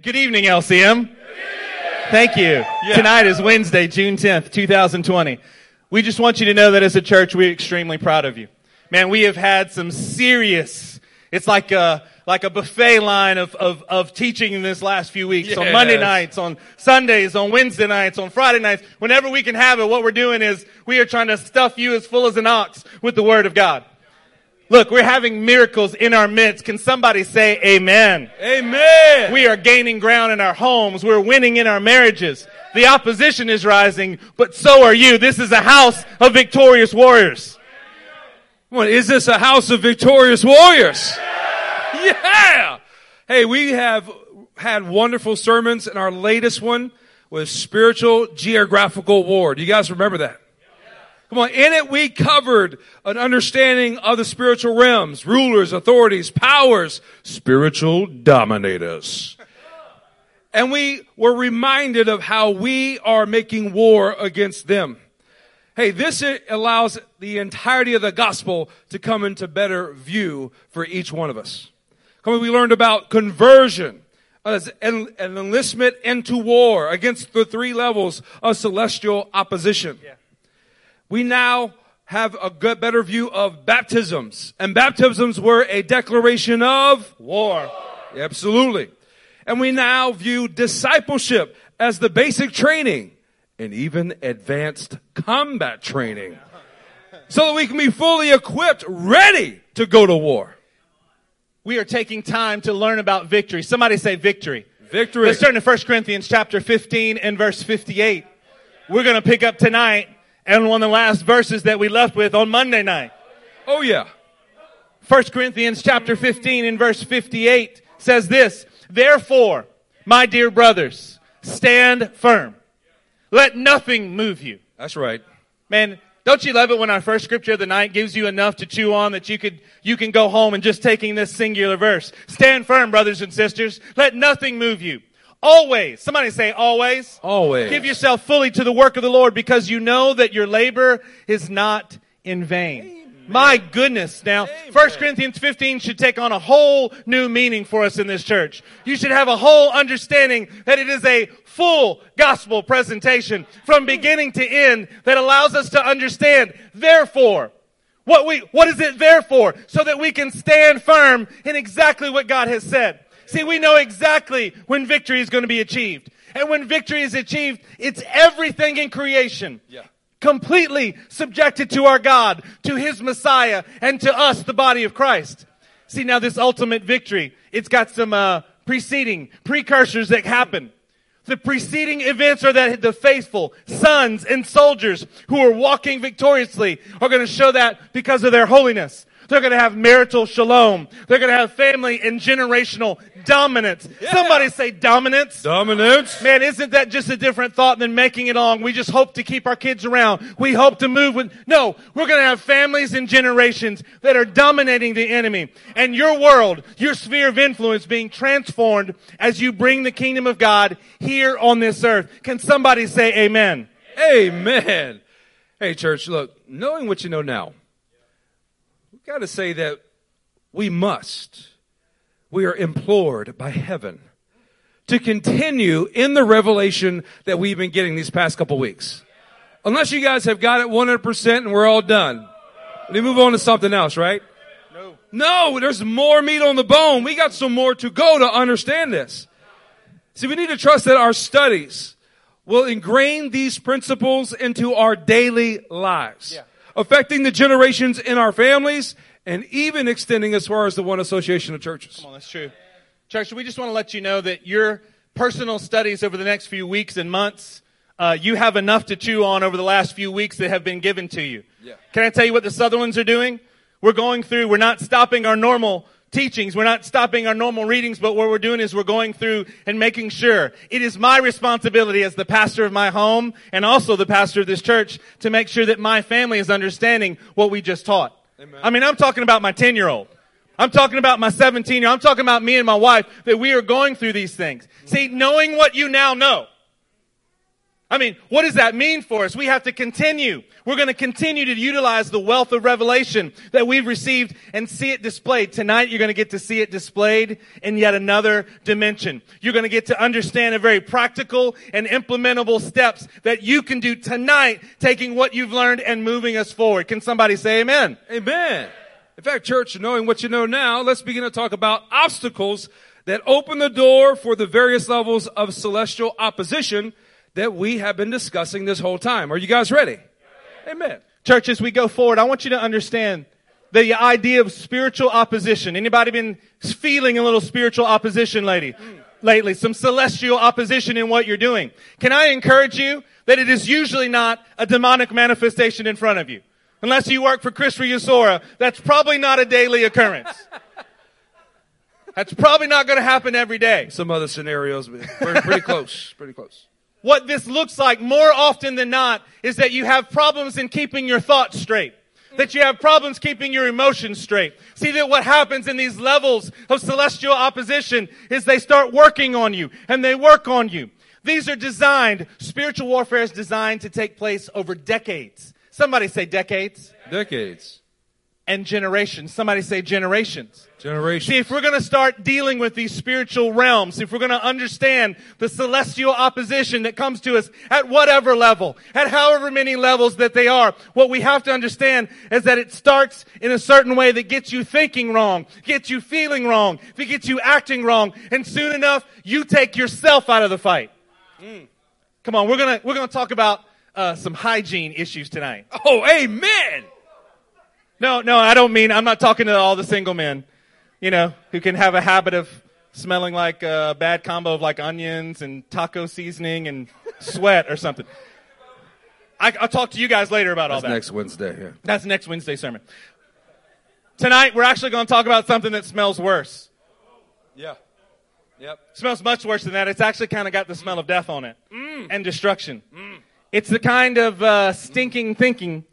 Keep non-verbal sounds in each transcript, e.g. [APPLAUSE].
Good evening, LCM. Thank you. Tonight is Wednesday, June 10th, 2020. We just want you to know that as a church, we're extremely proud of you. Man, we have had some serious, it's like a, like a buffet line of, of, of teaching in this last few weeks. On Monday nights, on Sundays, on Wednesday nights, on Friday nights. Whenever we can have it, what we're doing is we are trying to stuff you as full as an ox with the Word of God. Look, we're having miracles in our midst. Can somebody say amen? Amen. We are gaining ground in our homes. We're winning in our marriages. The opposition is rising, but so are you. This is a house of victorious warriors. Is this a house of victorious warriors? Yeah. Hey, we have had wonderful sermons, and our latest one was spiritual geographical war. Do you guys remember that? Come on, in it we covered an understanding of the spiritual realms, rulers, authorities, powers, spiritual dominators. And we were reminded of how we are making war against them. Hey, this allows the entirety of the gospel to come into better view for each one of us. Come on, we learned about conversion as an, enlistment into war against the three levels of celestial opposition. We now have a good, better view of baptisms. And baptisms were a declaration of War. Absolutely. And we now view discipleship as the basic training and even advanced combat training so that we can be fully equipped, ready to go to war. We are taking time to learn about victory. Somebody say victory. Victory. Let's turn to 1 Corinthians chapter 15 and verse 58. We're going to pick up tonight and one of the last verses that we left with on Monday night. Oh yeah. 1 Corinthians chapter 15 and verse 58 says this, Therefore, my dear brothers, stand firm. Let nothing move you. That's right. Man, don't you love it when our first scripture of the night gives you enough to chew on that you could, you can go home and just taking this singular verse. Stand firm, brothers and sisters. Let nothing move you. Always. Somebody say always. Always. Give yourself fully to the work of the Lord because you know that your labor is not in vain. My goodness. Now, 1 Corinthians 15 should take on a whole new meaning for us in this church. You should have a whole understanding that it is a full gospel presentation from beginning to end that allows us to understand, therefore, what we, what is it there for? So that we can stand firm in exactly what God has said. See, we know exactly when victory is going to be achieved. And when victory is achieved, it's everything in creation. Yeah. Completely subjected to our God, to His Messiah, and to us, the body of Christ. See, now this ultimate victory, it's got some, uh, preceding, precursors that happen. The preceding events are that the faithful sons and soldiers who are walking victoriously are going to show that because of their holiness. They're going to have marital shalom. They're going to have family and generational dominance. Somebody say dominance. Dominance. Man, isn't that just a different thought than making it on? We just hope to keep our kids around. We hope to move with, no, we're going to have families and generations that are dominating the enemy. And your world, your sphere of influence being transformed as you bring the kingdom of God here on this earth. Can somebody say amen? Amen. Hey, church, look, knowing what you know now, we've got to say that we must, we are implored by heaven to continue in the revelation that we've been getting these past couple weeks. Unless you guys have got it 100% and we're all done. We move on to something else, right? No. No, there's more meat on the bone. We got some more to go to understand this. See, we need to trust that our studies will ingrain these principles into our daily lives, Yeah. affecting the generations in our families and even extending as far as the one association of churches. Come on, that's true. Church, we just want to let you know that your personal studies over the next few weeks and months, uh, you have enough to chew on over the last few weeks that have been given to you. Yeah. Can I tell you what the Sutherlands are doing? We're going through, we're not stopping our normal teachings. We're not stopping our normal readings, but what we're doing is we're going through and making sure it is my responsibility as the pastor of my home and also the pastor of this church to make sure that my family is understanding what we just taught. Amen. I mean, I'm talking about my 10 year old. I'm talking about my 17 year. Old. I'm talking about me and my wife that we are going through these things. See, knowing what you now know. I mean, what does that mean for us? We have to continue. We're going to continue to utilize the wealth of revelation that we've received and see it displayed. Tonight, you're going to get to see it displayed in yet another dimension. You're going to get to understand a very practical and implementable steps that you can do tonight, taking what you've learned and moving us forward. Can somebody say amen? Amen. In fact, church, knowing what you know now, let's begin to talk about obstacles that open the door for the various levels of celestial opposition that we have been discussing this whole time. Are you guys ready? Amen. Church, as we go forward, I want you to understand the idea of spiritual opposition. Anybody been feeling a little spiritual opposition, lady? Mm. Lately, some celestial opposition in what you're doing. Can I encourage you that it is usually not a demonic manifestation in front of you? Unless you work for Chris Riusora, that's probably not a daily occurrence. [LAUGHS] That's probably not going to happen every day. Some other scenarios, but pretty, pretty close. Pretty close. What this looks like more often than not is that you have problems in keeping your thoughts straight. That you have problems keeping your emotions straight. See that what happens in these levels of celestial opposition is they start working on you and they work on you. These are designed, spiritual warfare is designed to take place over decades. Somebody say decades. Decades. And generations. Somebody say generations. Generations. See, if we're going to start dealing with these spiritual realms, if we're going to understand the celestial opposition that comes to us at whatever level, at however many levels that they are, what we have to understand is that it starts in a certain way that gets you thinking wrong, gets you feeling wrong, that gets you acting wrong, and soon enough, you take yourself out of the fight. Mm. Come on, we're gonna, we're gonna talk about, uh, some hygiene issues tonight. Oh, amen! No, no, I don't mean, I'm not talking to all the single men you know, who can have a habit of smelling like a bad combo of like onions and taco seasoning and sweat or something. I, will talk to you guys later about That's all that. That's next Wednesday, yeah. That's next Wednesday sermon. Tonight, we're actually going to talk about something that smells worse. Yeah. Yep. smells much worse than that. It's actually kind of got the smell of death on it mm. and destruction. Mm. It's the kind of uh, stinking thinking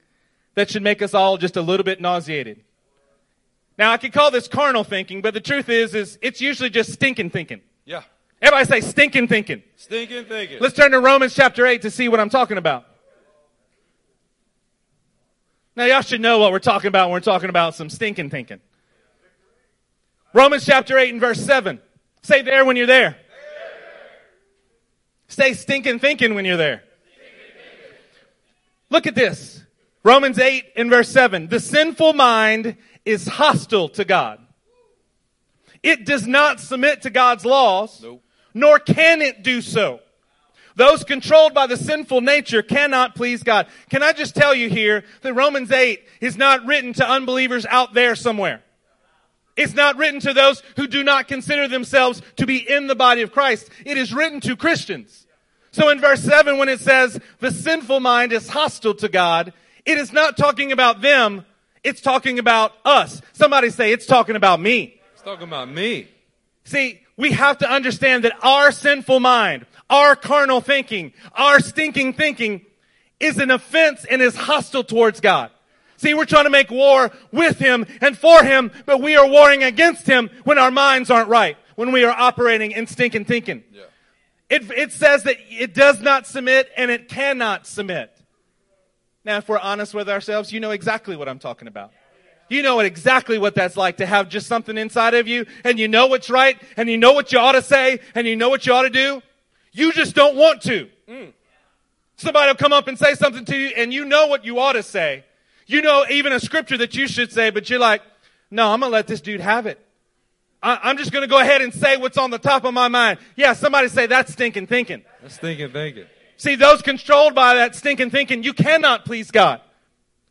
that should make us all just a little bit nauseated. Now I could call this carnal thinking, but the truth is, is it's usually just stinking thinking. Yeah. Everybody say stinking thinking. Stinking thinking. Let's turn to Romans chapter 8 to see what I'm talking about. Now y'all should know what we're talking about when we're talking about some stinking thinking. Romans chapter 8 and verse 7. Say there when you're there. Say stinking thinking when you're there. Look at this. Romans 8 and verse 7. The sinful mind is hostile to God. It does not submit to God's laws, nope. nor can it do so. Those controlled by the sinful nature cannot please God. Can I just tell you here that Romans 8 is not written to unbelievers out there somewhere. It's not written to those who do not consider themselves to be in the body of Christ. It is written to Christians. So in verse 7 when it says the sinful mind is hostile to God, it is not talking about them, it's talking about us. Somebody say, it's talking about me. It's talking about me. See, we have to understand that our sinful mind, our carnal thinking, our stinking thinking is an offense and is hostile towards God. See, we're trying to make war with Him and for Him, but we are warring against Him when our minds aren't right, when we are operating in stinking thinking. Yeah. It, it says that it does not submit and it cannot submit. Now, if we're honest with ourselves, you know exactly what I'm talking about. You know exactly what that's like to have just something inside of you and you know what's right and you know what you ought to say and you know what you ought to do. You just don't want to. Mm. Somebody will come up and say something to you and you know what you ought to say. You know even a scripture that you should say, but you're like, no, I'm going to let this dude have it. I, am just going to go ahead and say what's on the top of my mind. Yeah, somebody say that's stinking thinking. That's stinking thinking. See, those controlled by that stinking thinking, you cannot please God.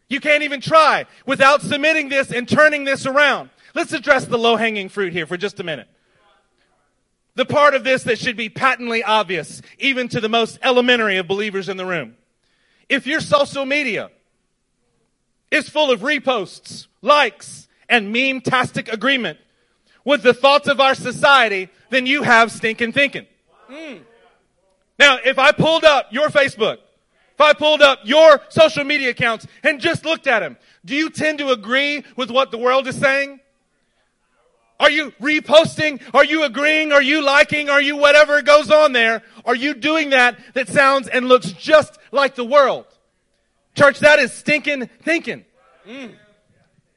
You can't even try without submitting this and turning this around. Let's address the low hanging fruit here for just a minute. The part of this that should be patently obvious, even to the most elementary of believers in the room. If your social media is full of reposts, likes, and meme-tastic agreement with the thoughts of our society, then you have stinking thinking. Mm. Now, if I pulled up your Facebook, if I pulled up your social media accounts and just looked at them, do you tend to agree with what the world is saying? Are you reposting? Are you agreeing? Are you liking? Are you whatever goes on there? Are you doing that that sounds and looks just like the world? Church, that is stinking thinking. Mm.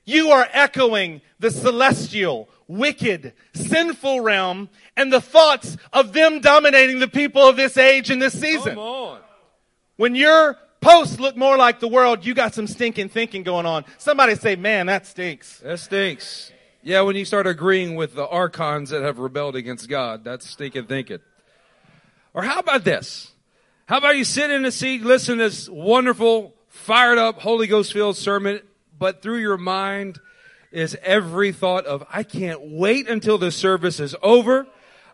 You are echoing the celestial, wicked, sinful realm and the thoughts of them dominating the people of this age and this season. Come on. When your posts look more like the world, you got some stinking thinking going on. Somebody say, man, that stinks. That stinks. Yeah, when you start agreeing with the archons that have rebelled against God, that's stinking thinking. Or how about this? How about you sit in a seat, listen to this wonderful, fired up, Holy Ghost filled sermon, but through your mind is every thought of, I can't wait until the service is over.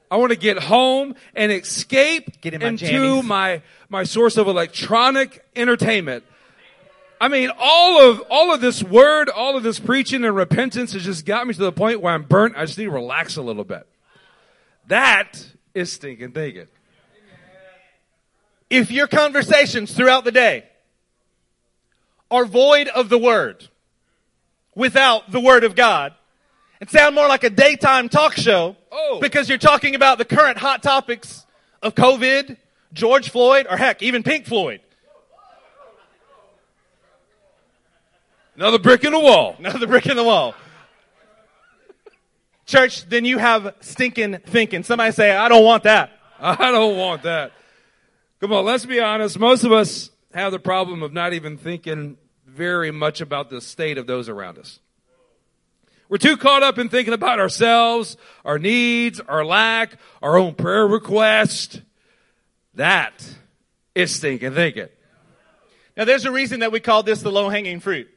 I want to get home and escape Get in my into jammies. my, my source of electronic entertainment. I mean, all of, all of this word, all of this preaching and repentance has just got me to the point where I'm burnt. I just need to relax a little bit. That is stinking thinking. If your conversations throughout the day are void of the word, without the word of God, and sound more like a daytime talk show Oh. because you're talking about the current hot topics of COVID, George Floyd, or heck, even Pink Floyd. Another brick in the wall. [LAUGHS] Another brick in the wall. Church, then you have stinking thinking. Somebody say, I don't want that. I don't want that. Come on, let's be honest. Most of us have the problem of not even thinking very much about the state of those around us. We're too caught up in thinking about ourselves, our needs, our lack, our own prayer request. That is thinking, thinking. Now, there's a reason that we call this the low hanging fruit.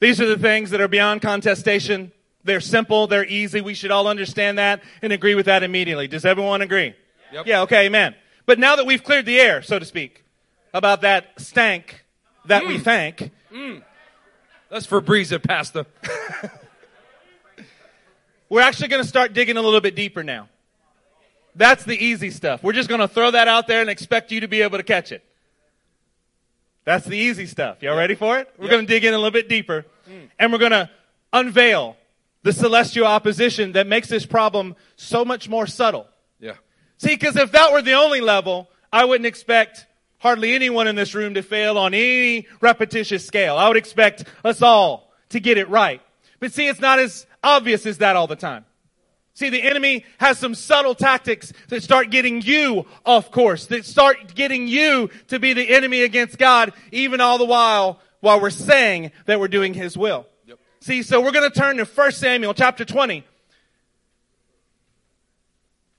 These are the things that are beyond contestation. They're simple, they're easy. We should all understand that and agree with that immediately. Does everyone agree? Yep. Yeah, okay, amen. But now that we've cleared the air, so to speak, about that stank that we mm. thank, mm. Let's Febreze it past the. [LAUGHS] we're actually going to start digging a little bit deeper now. That's the easy stuff. We're just going to throw that out there and expect you to be able to catch it. That's the easy stuff. Y'all ready for it? We're Yep. going to dig in a little bit deeper mm. and we're going to unveil the celestial opposition that makes this problem so much more subtle. Yeah. See, because if that were the only level, I wouldn't expect hardly anyone in this room to fail on any repetitious scale. I would expect us all to get it right. But see, it's not as obvious as that all the time. See, the enemy has some subtle tactics that start getting you off course, that start getting you to be the enemy against God, even all the while, while we're saying that we're doing his will. Yep. See, so we're going to turn to 1 Samuel chapter 20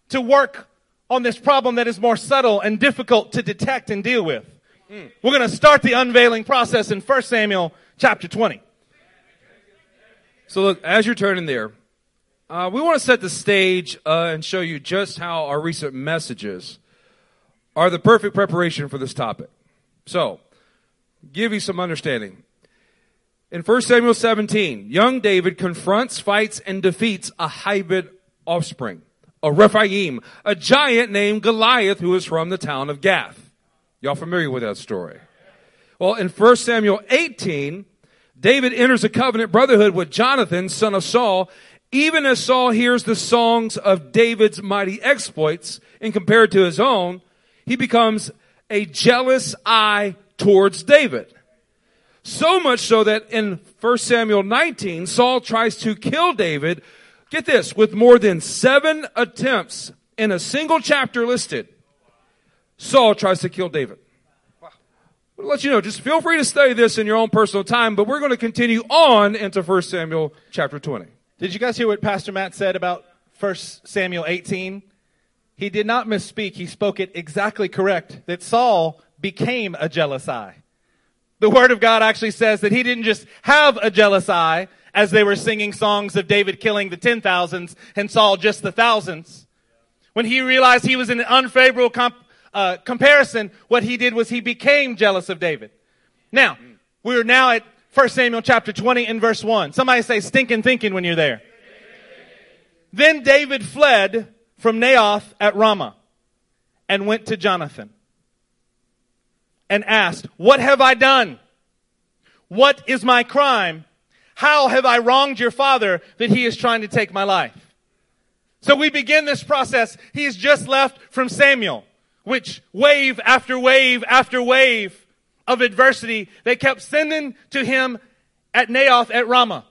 to work on this problem that is more subtle and difficult to detect and deal with. We're going to start the unveiling process in 1 Samuel chapter 20. So look, as you're turning there, uh, we want to set the stage uh, and show you just how our recent messages are the perfect preparation for this topic. So, give you some understanding. In 1 Samuel 17, young David confronts, fights, and defeats a hybrid offspring, a Rephaim, a giant named Goliath who is from the town of Gath. Y'all familiar with that story? Well, in 1 Samuel 18, David enters a covenant brotherhood with Jonathan, son of Saul, even as Saul hears the songs of David's mighty exploits and compared to his own, he becomes a jealous eye towards David. So much so that in 1 Samuel 19, Saul tries to kill David, get this, with more than seven attempts in a single chapter listed. Saul tries to kill David. I'll let you know, just feel free to study this in your own personal time, but we're going to continue on into 1 Samuel chapter 20. Did you guys hear what Pastor Matt said about 1 Samuel 18? He did not misspeak. He spoke it exactly correct that Saul became a jealous eye. The word of God actually says that he didn't just have a jealous eye as they were singing songs of David killing the ten thousands and Saul just the thousands. When he realized he was in an unfavorable comp- uh, comparison, what he did was he became jealous of David. Now, we're now at 1 Samuel chapter 20 and verse 1. Somebody say stinking thinking when you're there. Then David fled from Naioth at Ramah and went to Jonathan and asked, What have I done? What is my crime How have I wronged your father that he is trying to take my life? So we begin this process. He's just left from Samuel, which wave after wave after wave of adversity, they kept sending to him at Naioth at Ramah.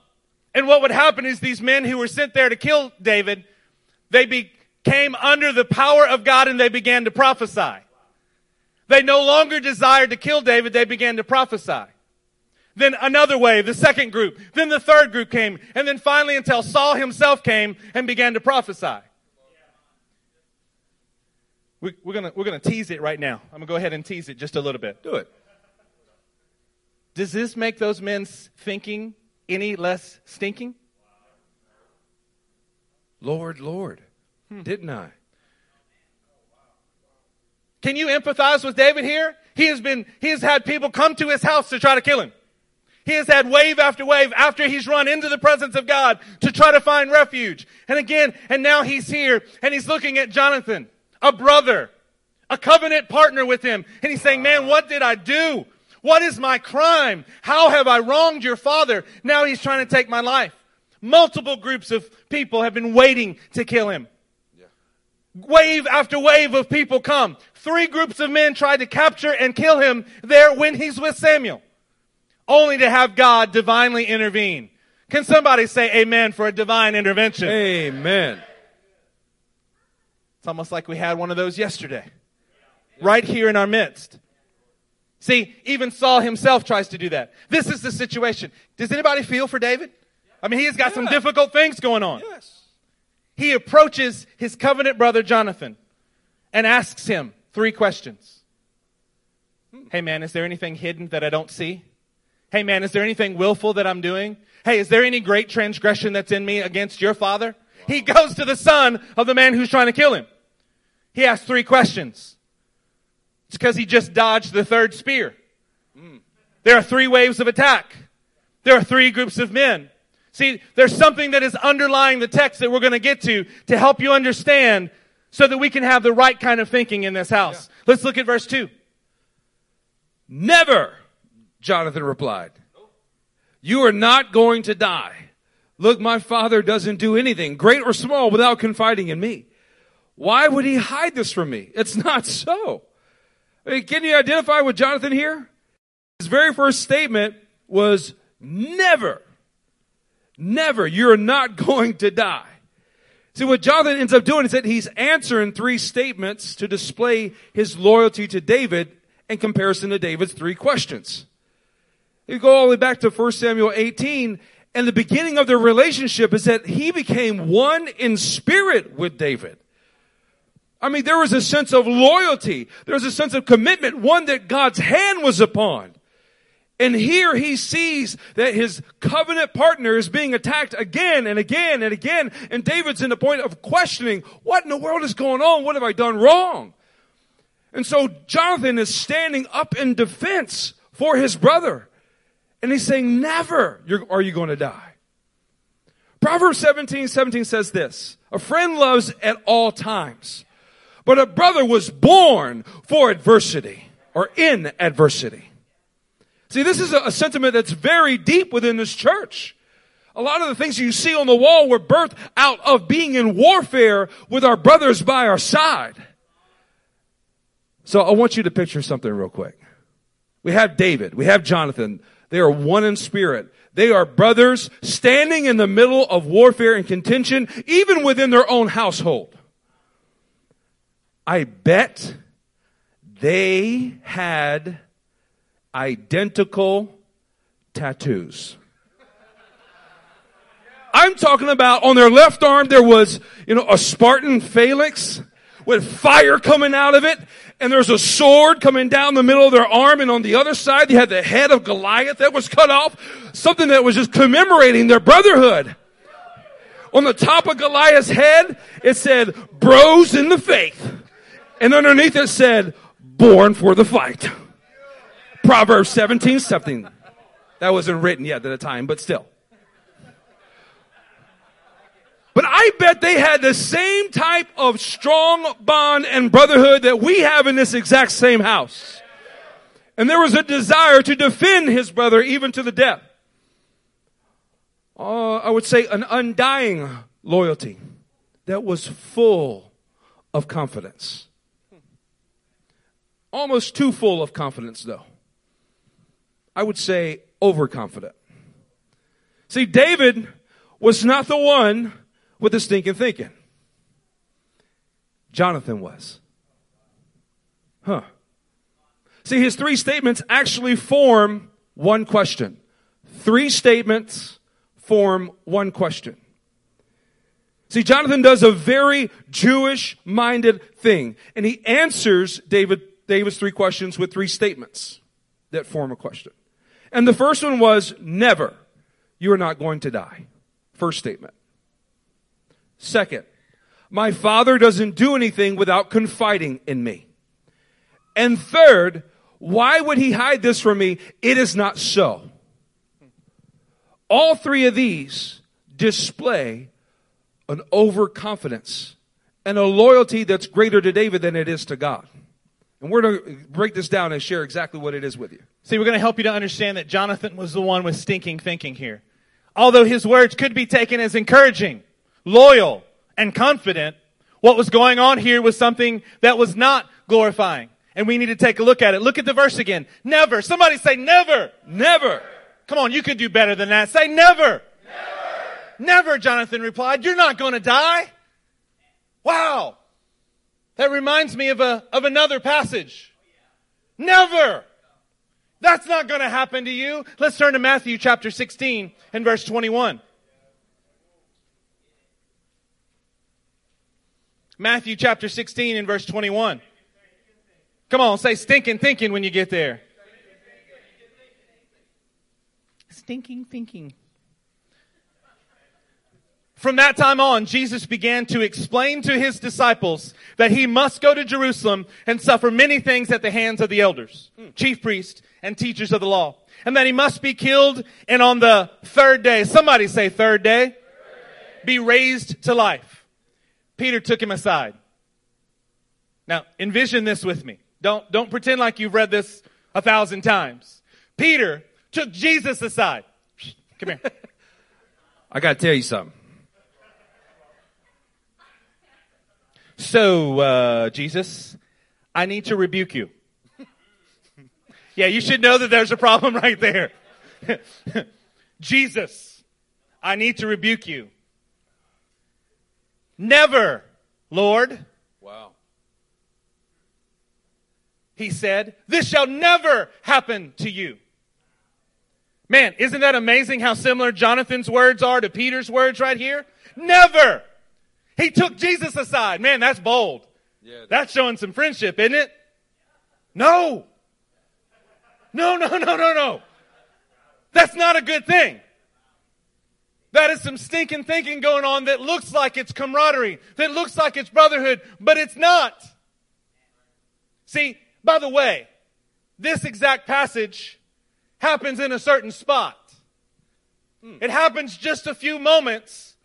And what would happen is these men who were sent there to kill David, they became under the power of God and they began to prophesy. They no longer desired to kill David, they began to prophesy. Then another wave, the second group. Then the third group came. And then finally until Saul himself came and began to prophesy. We, we're gonna, we're gonna tease it right now. I'm gonna go ahead and tease it just a little bit. Do it. Does this make those men's thinking any less stinking? Lord, Lord, hmm. didn't I? Can you empathize with David here? He has been, he has had people come to his house to try to kill him. He has had wave after wave after he's run into the presence of God to try to find refuge. And again, and now he's here and he's looking at Jonathan, a brother, a covenant partner with him. And he's saying, man, what did I do? What is my crime? How have I wronged your father? Now he's trying to take my life. Multiple groups of people have been waiting to kill him. Wave after wave of people come. Three groups of men tried to capture and kill him there when he's with Samuel only to have God divinely intervene. Can somebody say amen for a divine intervention? Amen. It's almost like we had one of those yesterday. Right here in our midst. See, even Saul himself tries to do that. This is the situation. Does anybody feel for David? I mean, he has got yeah. some difficult things going on. Yes. He approaches his covenant brother Jonathan and asks him three questions. Hmm. Hey man, is there anything hidden that I don't see? Hey man, is there anything willful that I'm doing? Hey, is there any great transgression that's in me against your father? He goes to the son of the man who's trying to kill him. He asks three questions. It's because he just dodged the third spear. Mm. There are three waves of attack. There are three groups of men. See, there's something that is underlying the text that we're going to get to to help you understand so that we can have the right kind of thinking in this house. Yeah. Let's look at verse 2. Never Jonathan replied. You are not going to die. Look, my father doesn't do anything, great or small, without confiding in me. Why would he hide this from me? It's not so. I mean, can you identify with Jonathan here? His very first statement was never, never, you're not [LAUGHS] going to die. See, what Jonathan ends up doing is that he's answering three statements to display his loyalty to David in comparison to David's three questions. You go all the way back to 1 Samuel 18, and the beginning of their relationship is that he became one in spirit with David. I mean, there was a sense of loyalty. There was a sense of commitment, one that God's hand was upon. And here he sees that his covenant partner is being attacked again and again and again. And David's in the point of questioning, what in the world is going on? What have I done wrong? And so Jonathan is standing up in defense for his brother. And he's saying, never are you going to die. Proverbs 17, 17 says this, a friend loves at all times, but a brother was born for adversity or in adversity. See, this is a, a sentiment that's very deep within this church. A lot of the things you see on the wall were birthed out of being in warfare with our brothers by our side. So I want you to picture something real quick. We have David, we have Jonathan, they are one in spirit. They are brothers standing in the middle of warfare and contention, even within their own household. I bet they had identical tattoos. I'm talking about on their left arm there was, you know, a Spartan phalanx with fire coming out of it and there's a sword coming down the middle of their arm, and on the other side, they had the head of Goliath that was cut off, something that was just commemorating their brotherhood. On the top of Goliath's head, it said, bros in the faith. And underneath it said, born for the fight. Proverbs 17, something. That wasn't written yet at the time, but still. But I bet they had the same type of strong bond and brotherhood that we have in this exact same house. And there was a desire to defend his brother even to the death. uh, I would say an undying loyalty that was full of confidence. Almost too full of confidence, though. I would say overconfident. See, David was not the one with the stinking thinking. Jonathan was. Huh. See, his three statements actually form one question. Three statements form one question. See, Jonathan does a very Jewish minded thing, and he answers David, David's three questions with three statements that form a question. And the first one was, never. You are not going to die. First statement. Second, my father doesn't do anything without confiding in me. And third, why would he hide this from me? It is not so. All three of these display an overconfidence and a loyalty that's greater to David than it is to God. And we're going to break this down and share exactly what it is with you. See, we're going to help you to understand that Jonathan was the one with stinking thinking here. Although his words could be taken as encouraging, loyal, and confident, what was going on here was something that was not glorifying. And we need to take a look at it. Look at the verse again. Never. Somebody say never. Never. Come on, you could do better than that. Say never. Never, never Jonathan replied. You're not going to die. Wow. That reminds me of a, of another passage. Never. That's not going to happen to you. Let's turn to Matthew chapter 16 and verse 21. Matthew chapter 16 and verse 21. Come on, say stinking thinking when you get there. Stinking thinking. From that time on, Jesus began to explain to his disciples that he must go to Jerusalem and suffer many things at the hands of the elders, chief priests, and teachers of the law. And that he must be killed and on the third day, somebody say third day, third day. be raised to life. Peter took him aside. Now, envision this with me. Don't, don't pretend like you've read this a thousand times. Peter took Jesus aside. [LAUGHS] Come here. I got to tell you something. So, uh, Jesus, I need to rebuke you. [LAUGHS] yeah, you should know that there's a problem [LAUGHS] right there. Jesus, I need to rebuke you. Never, Lord. Wow. He said, this shall never happen to you. Man, isn't that amazing how similar Jonathan's words are to Peter's words right here? Never. He took Jesus aside. Man, that's bold. Yeah. That's showing some friendship, isn't it? No. No, no, no, no, no. That's not a good thing. That is some stinking thinking going on that looks like it's camaraderie, that looks like it's brotherhood, but it's not. See, by the way, this exact passage happens in a certain spot. It happens just a few moments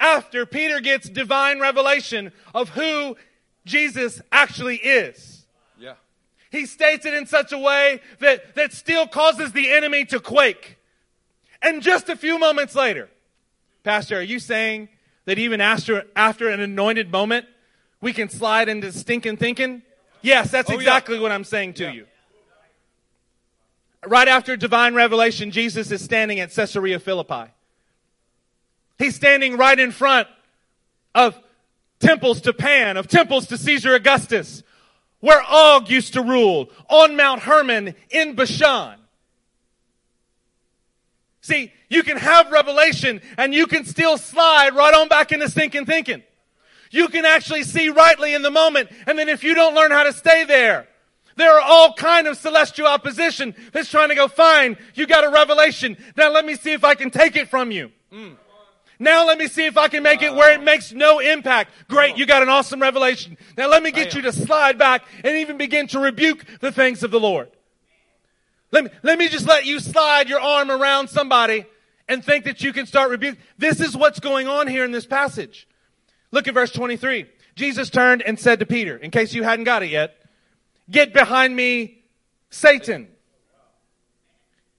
after Peter gets divine revelation of who Jesus actually is. Yeah. He states it in such a way that, that still causes the enemy to quake. And just a few moments later, Pastor, are you saying that even after, after an anointed moment, we can slide into stinking thinking? Yes, that's Oh, yeah. exactly what I'm saying to Yeah. you. Right after divine revelation, Jesus is standing at Caesarea Philippi. He's standing right in front of temples to Pan, of temples to Caesar Augustus, where Og used to rule, on Mount Hermon in Bashan. See, you can have revelation and you can still slide right on back into thinking thinking. You can actually see rightly in the moment, and then if you don't learn how to stay there, there are all kind of celestial opposition that's trying to go, fine, you got a revelation. Now let me see if I can take it from you. Mm. Now let me see if I can make it where it makes no impact. Great, you got an awesome revelation. Now let me get you to slide back and even begin to rebuke the things of the Lord. Let me, let me just let you slide your arm around somebody and think that you can start rebuke. This is what's going on here in this passage. Look at verse 23. Jesus turned and said to Peter, in case you hadn't got it yet, get behind me, Satan.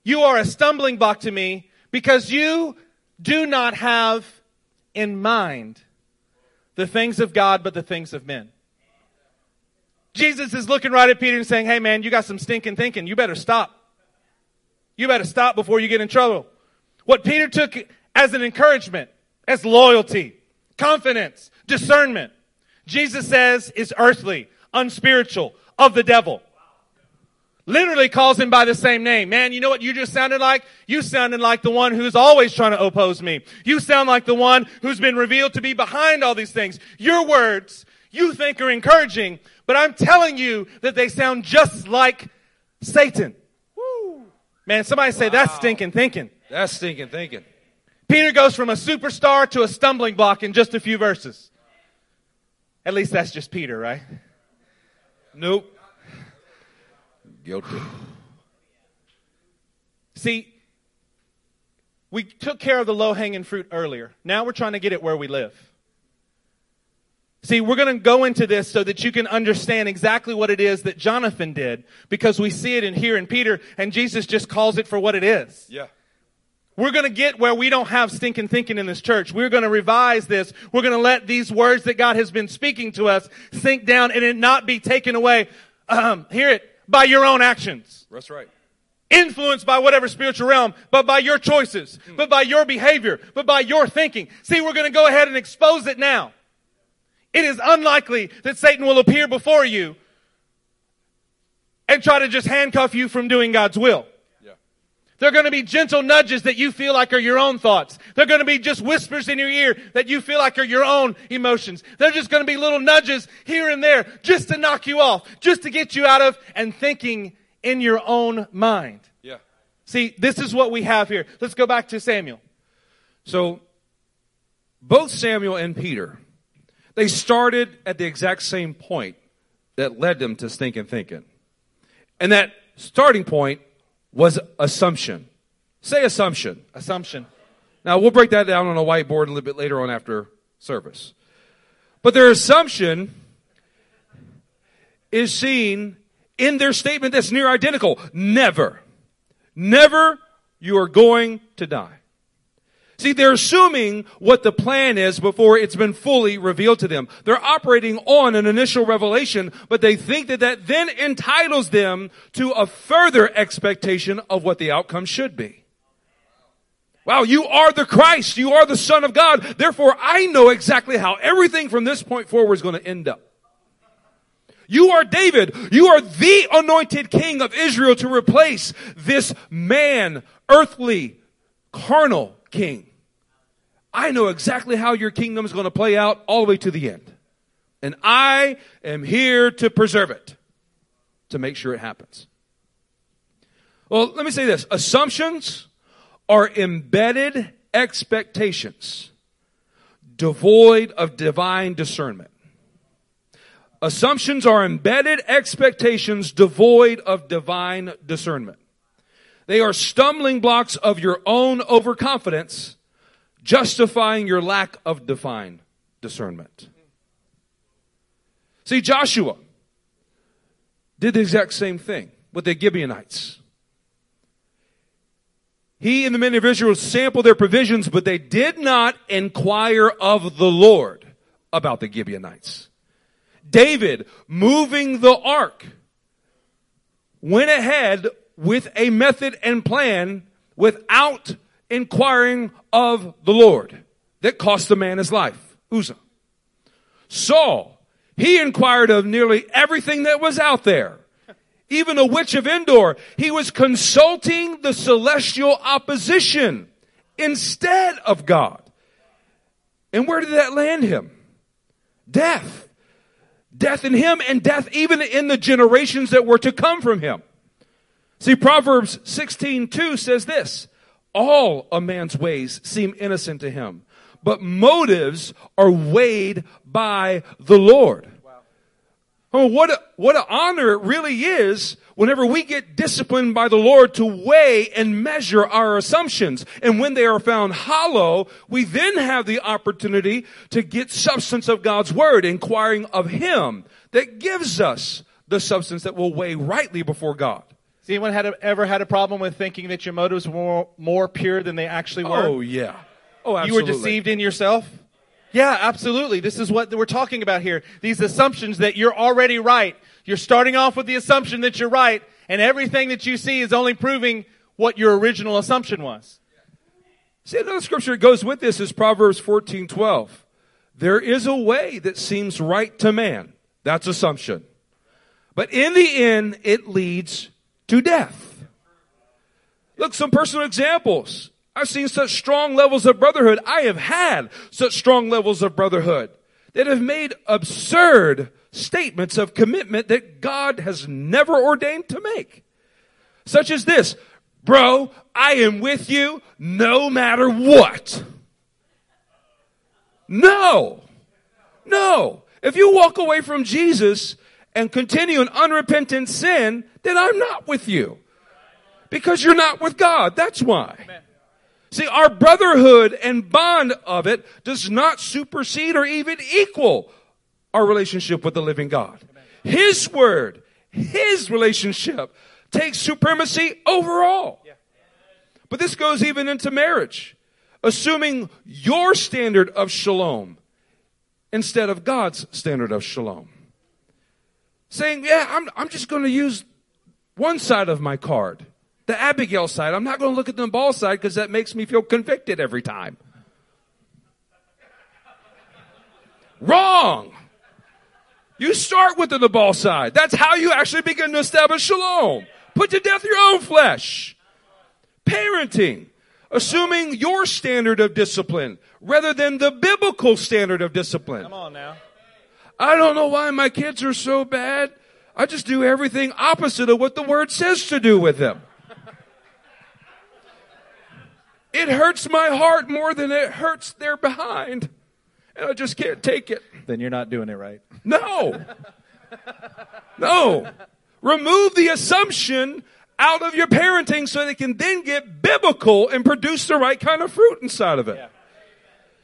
You are a stumbling block to me because you do not have in mind the things of God, but the things of men. Jesus is looking right at Peter and saying, Hey man, you got some stinking thinking. You better stop. You better stop before you get in trouble. What Peter took as an encouragement, as loyalty, confidence, discernment, Jesus says is earthly, unspiritual, of the devil. Literally calls him by the same name. Man, you know what you just sounded like? You sounded like the one who's always trying to oppose me. You sound like the one who's been revealed to be behind all these things. Your words, you think are encouraging, but I'm telling you that they sound just like Satan. Man, somebody say wow. that's stinking thinking. That's stinking thinking. Peter goes from a superstar to a stumbling block in just a few verses. At least that's just Peter, right? Nope. Guilty. See, we took care of the low hanging fruit earlier. Now we're trying to get it where we live. See, we're going to go into this so that you can understand exactly what it is that Jonathan did because we see it in here in Peter and Jesus just calls it for what it is. Yeah. We're going to get where we don't have stinking thinking in this church. We're going to revise this. We're going to let these words that God has been speaking to us sink down and it not be taken away. Um, hear it by your own actions. That's right. Influenced by whatever spiritual realm, but by your choices, mm. but by your behavior, but by your thinking. See, we're going to go ahead and expose it now. It is unlikely that Satan will appear before you and try to just handcuff you from doing God's will. They're going to be gentle nudges that you feel like are your own thoughts. They're going to be just whispers in your ear that you feel like are your own emotions. They're just going to be little nudges here and there just to knock you off, just to get you out of and thinking in your own mind. Yeah. See, this is what we have here. Let's go back to Samuel. So, both Samuel and Peter, they started at the exact same point that led them to stinking thinking. And that starting point was assumption. Say assumption. Assumption. Now we'll break that down on a whiteboard a little bit later on after service. But their assumption is seen in their statement that's near identical. Never. Never you are going to die. See, they're assuming what the plan is before it's been fully revealed to them. They're operating on an initial revelation, but they think that that then entitles them to a further expectation of what the outcome should be. Wow, you are the Christ. You are the Son of God. Therefore, I know exactly how everything from this point forward is going to end up. You are David. You are the anointed king of Israel to replace this man, earthly, carnal king. I know exactly how your kingdom is going to play out all the way to the end. And I am here to preserve it, to make sure it happens. Well, let me say this. Assumptions are embedded expectations devoid of divine discernment. Assumptions are embedded expectations devoid of divine discernment. They are stumbling blocks of your own overconfidence justifying your lack of divine discernment. See, Joshua did the exact same thing with the Gibeonites. He and the men of Israel sampled their provisions, but they did not inquire of the Lord about the Gibeonites. David, moving the ark, went ahead with a method and plan without inquiring of the Lord that cost the man his life. Uzzah. Saul, he inquired of nearly everything that was out there. Even a witch of Endor. He was consulting the celestial opposition instead of God. And where did that land him? Death. Death in him and death even in the generations that were to come from him. See, Proverbs 16, 2 says this, all a man's ways seem innocent to him, but motives are weighed by the Lord. Wow. Oh, what a, what an honor it really is whenever we get disciplined by the Lord to weigh and measure our assumptions. And when they are found hollow, we then have the opportunity to get substance of God's word, inquiring of Him that gives us the substance that will weigh rightly before God. Has anyone had a, ever had a problem with thinking that your motives were more, pure than they actually were? Oh, yeah. Oh, absolutely. You were deceived in yourself? Yeah, absolutely. This is what we're talking about here. These assumptions that you're already right. You're starting off with the assumption that you're right, and everything that you see is only proving what your original assumption was. See, another scripture that goes with this is Proverbs fourteen twelve. There is a way that seems right to man. That's assumption. But in the end, it leads to death. Look, some personal examples. I've seen such strong levels of brotherhood. I have had such strong levels of brotherhood that have made absurd statements of commitment that God has never ordained to make. Such as this, bro, I am with you no matter what. No. No. If you walk away from Jesus and continue in unrepentant sin, then I'm not with you. Because you're not with God. That's why. See, our brotherhood and bond of it does not supersede or even equal our relationship with the living God. His word, His relationship takes supremacy over all. But this goes even into marriage. Assuming your standard of shalom instead of God's standard of shalom. Saying, yeah, I'm, I'm just going to use one side of my card. The Abigail side. I'm not going to look at the Nabal side because that makes me feel convicted every time. Wrong. You start with the Nabal side. That's how you actually begin to establish shalom. Put to death your own flesh. Parenting. Assuming your standard of discipline rather than the biblical standard of discipline. Come on now. I don't know why my kids are so bad. I just do everything opposite of what the word says to do with them. It hurts my heart more than it hurts their behind. And I just can't take it. Then you're not doing it right. No. No. Remove the assumption out of your parenting so they can then get biblical and produce the right kind of fruit inside of it.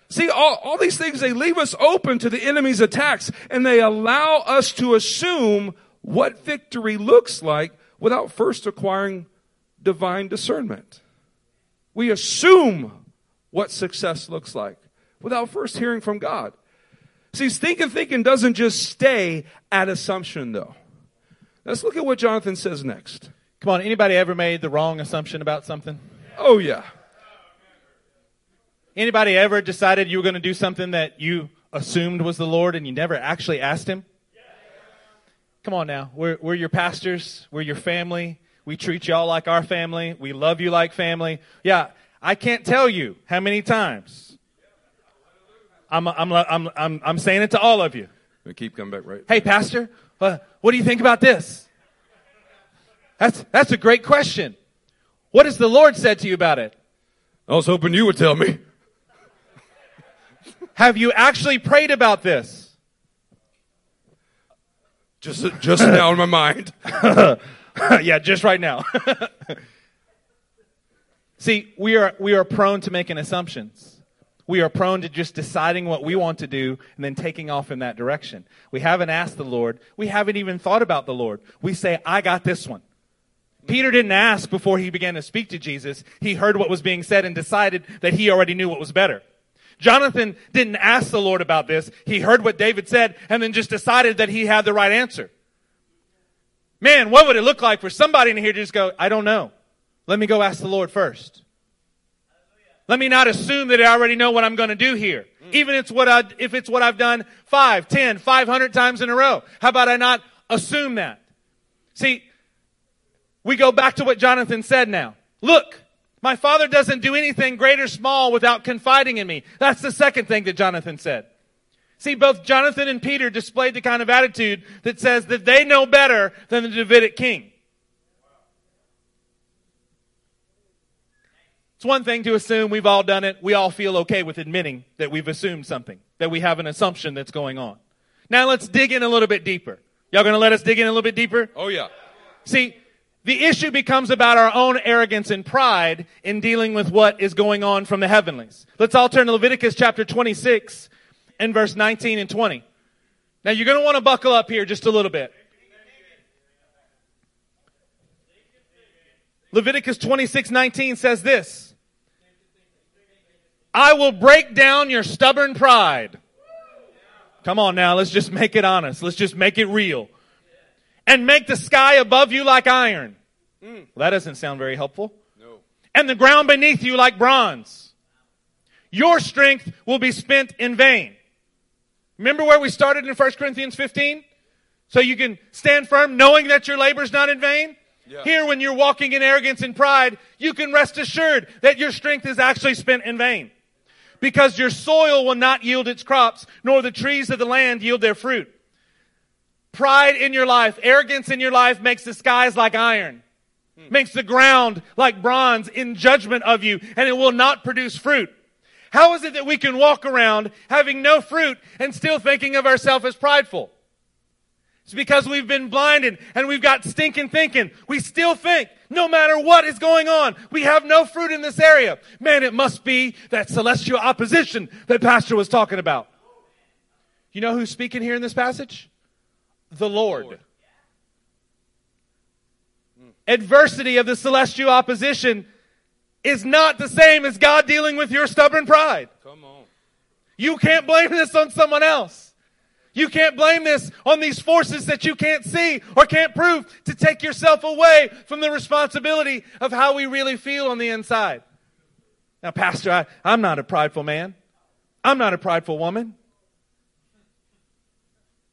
See, all, all these things, they leave us open to the enemy's attacks and they allow us to assume what victory looks like without first acquiring divine discernment. We assume what success looks like without first hearing from God. See, thinking, thinking doesn't just stay at assumption though. Let's look at what Jonathan says next. Come on, anybody ever made the wrong assumption about something? Oh yeah. Anybody ever decided you were going to do something that you assumed was the Lord and you never actually asked Him? Come on now. We're, we're your pastors. We're your family. We treat y'all like our family. We love you like family. Yeah, I can't tell you how many times. I'm, I'm, I'm, I'm, I'm saying it to all of you. We keep coming back, right? Hey, Pastor, uh, what do you think about this? That's, that's a great question. What has the Lord said to you about it? I was hoping you would tell me. Have you actually prayed about this? Just, just [LAUGHS] now in my mind. [LAUGHS] yeah, just right now. [LAUGHS] See, we are, we are prone to making assumptions. We are prone to just deciding what we want to do and then taking off in that direction. We haven't asked the Lord. We haven't even thought about the Lord. We say, I got this one. Peter didn't ask before he began to speak to Jesus. He heard what was being said and decided that he already knew what was better. Jonathan didn't ask the Lord about this. He heard what David said and then just decided that he had the right answer. Man, what would it look like for somebody in here to just go, I don't know. Let me go ask the Lord first. Let me not assume that I already know what I'm going to do here. Even if it's what I, if it's what I've done five, ten, five hundred times in a row. How about I not assume that? See, we go back to what Jonathan said now. Look, my father doesn't do anything great or small without confiding in me. That's the second thing that Jonathan said. See, both Jonathan and Peter displayed the kind of attitude that says that they know better than the Davidic king. It's one thing to assume we've all done it. We all feel okay with admitting that we've assumed something, that we have an assumption that's going on. Now let's dig in a little bit deeper. Y'all gonna let us dig in a little bit deeper? Oh yeah. See, the issue becomes about our own arrogance and pride in dealing with what is going on from the heavenlies. Let's all turn to Leviticus chapter 26 and verse 19 and 20. Now you're going to want to buckle up here just a little bit. Leviticus 26, 19 says this. I will break down your stubborn pride. Come on now, let's just make it honest. Let's just make it real. And make the sky above you like iron. Mm. Well, that doesn't sound very helpful. No. And the ground beneath you like bronze. Your strength will be spent in vain. Remember where we started in 1 Corinthians 15? So you can stand firm knowing that your labor is not in vain? Yeah. Here, when you're walking in arrogance and pride, you can rest assured that your strength is actually spent in vain. Because your soil will not yield its crops, nor the trees of the land yield their fruit. Pride in your life, arrogance in your life makes the skies like iron, hmm. makes the ground like bronze in judgment of you, and it will not produce fruit. How is it that we can walk around having no fruit and still thinking of ourselves as prideful? It's because we've been blinded and we've got stinking thinking. We still think, no matter what is going on, we have no fruit in this area. Man, it must be that celestial opposition that Pastor was talking about. You know who's speaking here in this passage? The Lord. Lord. Hmm. Adversity of the celestial opposition is not the same as God dealing with your stubborn pride. Come on. You can't blame this on someone else. You can't blame this on these forces that you can't see or can't prove to take yourself away from the responsibility of how we really feel on the inside. Now, Pastor, I, I'm not a prideful man. I'm not a prideful woman.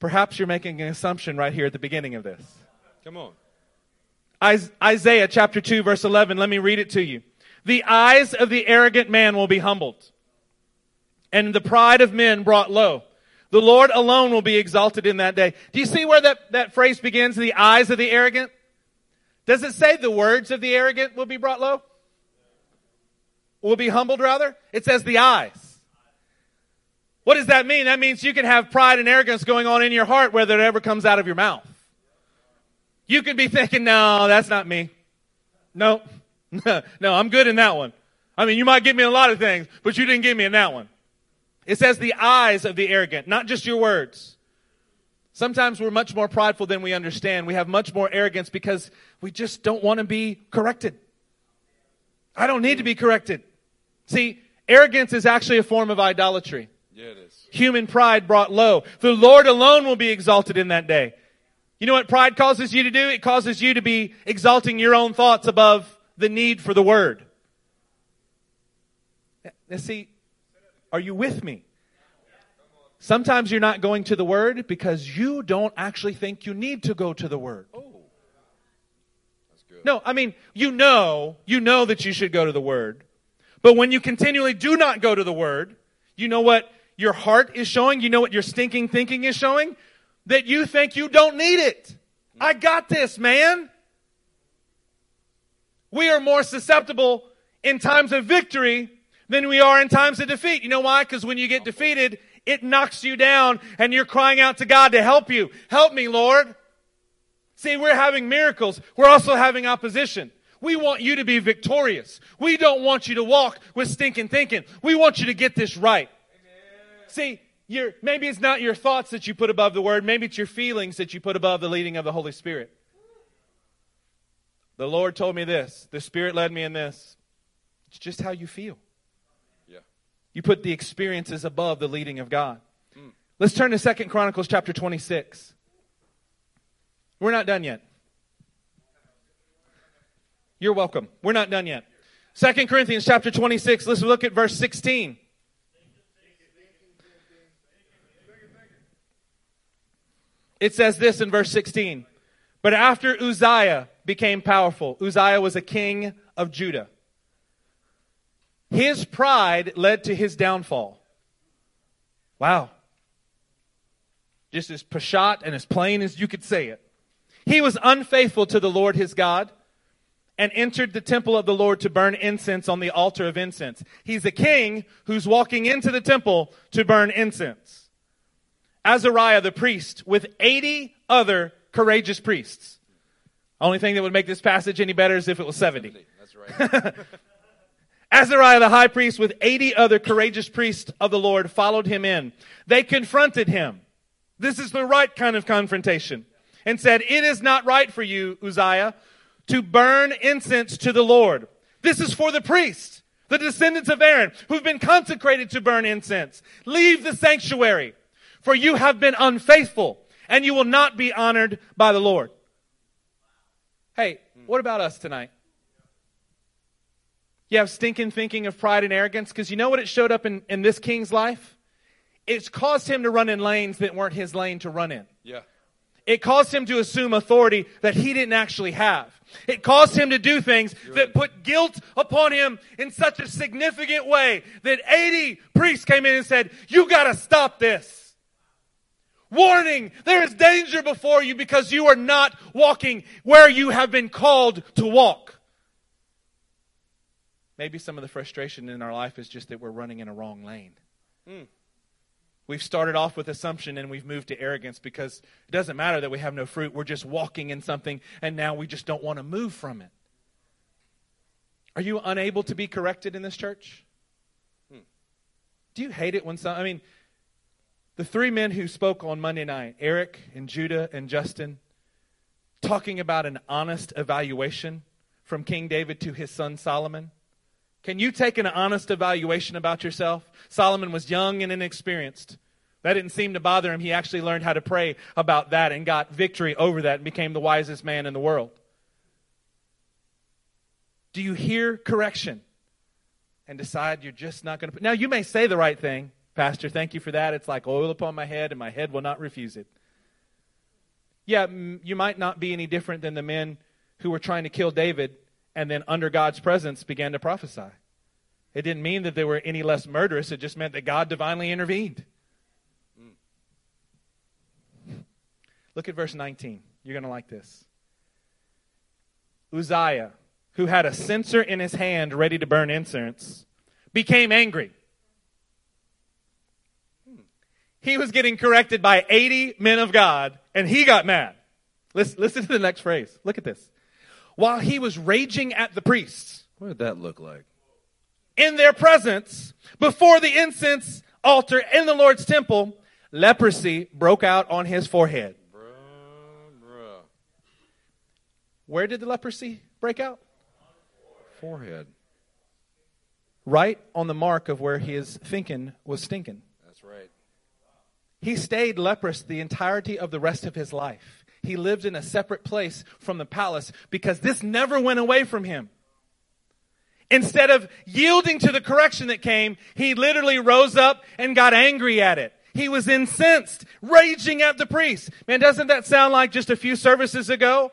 Perhaps you're making an assumption right here at the beginning of this. Come on. Isaiah chapter 2 verse 11, let me read it to you. The eyes of the arrogant man will be humbled, and the pride of men brought low. The Lord alone will be exalted in that day. Do you see where that, that phrase begins? The eyes of the arrogant? Does it say the words of the arrogant will be brought low? Will be humbled rather? It says the eyes. What does that mean? That means you can have pride and arrogance going on in your heart whether it ever comes out of your mouth. You could be thinking, no, that's not me. No, [LAUGHS] no, I'm good in that one. I mean, you might get me a lot of things, but you didn't get me in that one. It says the eyes of the arrogant, not just your words. Sometimes we're much more prideful than we understand. We have much more arrogance because we just don't want to be corrected. I don't need to be corrected. See, arrogance is actually a form of idolatry. Yeah, it is. Human pride brought low. The Lord alone will be exalted in that day. You know what pride causes you to do? It causes you to be exalting your own thoughts above the need for the word. Now, see, are you with me? Sometimes you're not going to the word because you don't actually think you need to go to the word. Oh. No, I mean, you know, you know that you should go to the word. But when you continually do not go to the word, you know what your heart is showing? You know what your stinking thinking is showing? That you think you don't need it. I got this, man. We are more susceptible in times of victory than we are in times of defeat. You know why? Because when you get defeated, it knocks you down and you're crying out to God to help you. Help me, Lord. See, we're having miracles. We're also having opposition. We want you to be victorious. We don't want you to walk with stinking thinking. We want you to get this right. See, your, maybe it's not your thoughts that you put above the word. Maybe it's your feelings that you put above the leading of the Holy Spirit. The Lord told me this. The Spirit led me in this. It's just how you feel. Yeah. You put the experiences above the leading of God. Mm. Let's turn to Second Chronicles chapter 26. We're not done yet. You're welcome. We're not done yet. Second Corinthians chapter 26. Let's look at verse 16. It says this in verse 16. But after Uzziah became powerful, Uzziah was a king of Judah. His pride led to his downfall. Wow. Just as pashat and as plain as you could say it. He was unfaithful to the Lord his God and entered the temple of the Lord to burn incense on the altar of incense. He's a king who's walking into the temple to burn incense. Azariah the priest with 80 other courageous priests. Only thing that would make this passage any better is if it was 70. That's right. [LAUGHS] Azariah the high priest with 80 other courageous priests of the Lord followed him in. They confronted him. This is the right kind of confrontation. And said, It is not right for you, Uzziah, to burn incense to the Lord. This is for the priest. the descendants of Aaron, who've been consecrated to burn incense. Leave the sanctuary, for you have been unfaithful, and you will not be honored by the Lord. Hey, what about us tonight? You have stinking thinking of pride and arrogance because you know what it showed up in, in this king's life? It's caused him to run in lanes that weren't his lane to run in. Yeah. It caused him to assume authority that he didn't actually have. It caused him to do things that put guilt upon him in such a significant way that 80 priests came in and said, you gotta stop this. Warning, there is danger before you because you are not walking where you have been called to walk. Maybe some of the frustration in our life is just that we're running in a wrong lane. Mm. We've started off with assumption and we've moved to arrogance because it doesn't matter that we have no fruit. We're just walking in something and now we just don't want to move from it. Are you unable to be corrected in this church? Hmm. Do you hate it when some, I mean, the three men who spoke on Monday night, Eric and Judah and Justin, talking about an honest evaluation from King David to his son Solomon. Can you take an honest evaluation about yourself? Solomon was young and inexperienced. That didn't seem to bother him. He actually learned how to pray about that and got victory over that and became the wisest man in the world. Do you hear correction and decide you're just not going to? Now, you may say the right thing, Pastor. Thank you for that. It's like oil upon my head, and my head will not refuse it. Yeah, you might not be any different than the men who were trying to kill David and then under God's presence began to prophesy. It didn't mean that they were any less murderous, it just meant that God divinely intervened. Look at verse 19. You're going to like this. Uzziah, who had a censer in his hand ready to burn incense, became angry. He was getting corrected by 80 men of God, and he got mad. Listen, listen to the next phrase. Look at this while he was raging at the priests. What did that look like? In their presence, before the incense altar in the Lord's temple, leprosy broke out on his forehead. Bruh, bruh. Where did the leprosy break out? Forehead. Right on the mark of where his thinking was stinking. He stayed leprous the entirety of the rest of his life he lived in a separate place from the palace because this never went away from him. Instead of yielding to the correction that came, he literally rose up and got angry at it. He was incensed, raging at the priest. Man, doesn't that sound like just a few services ago?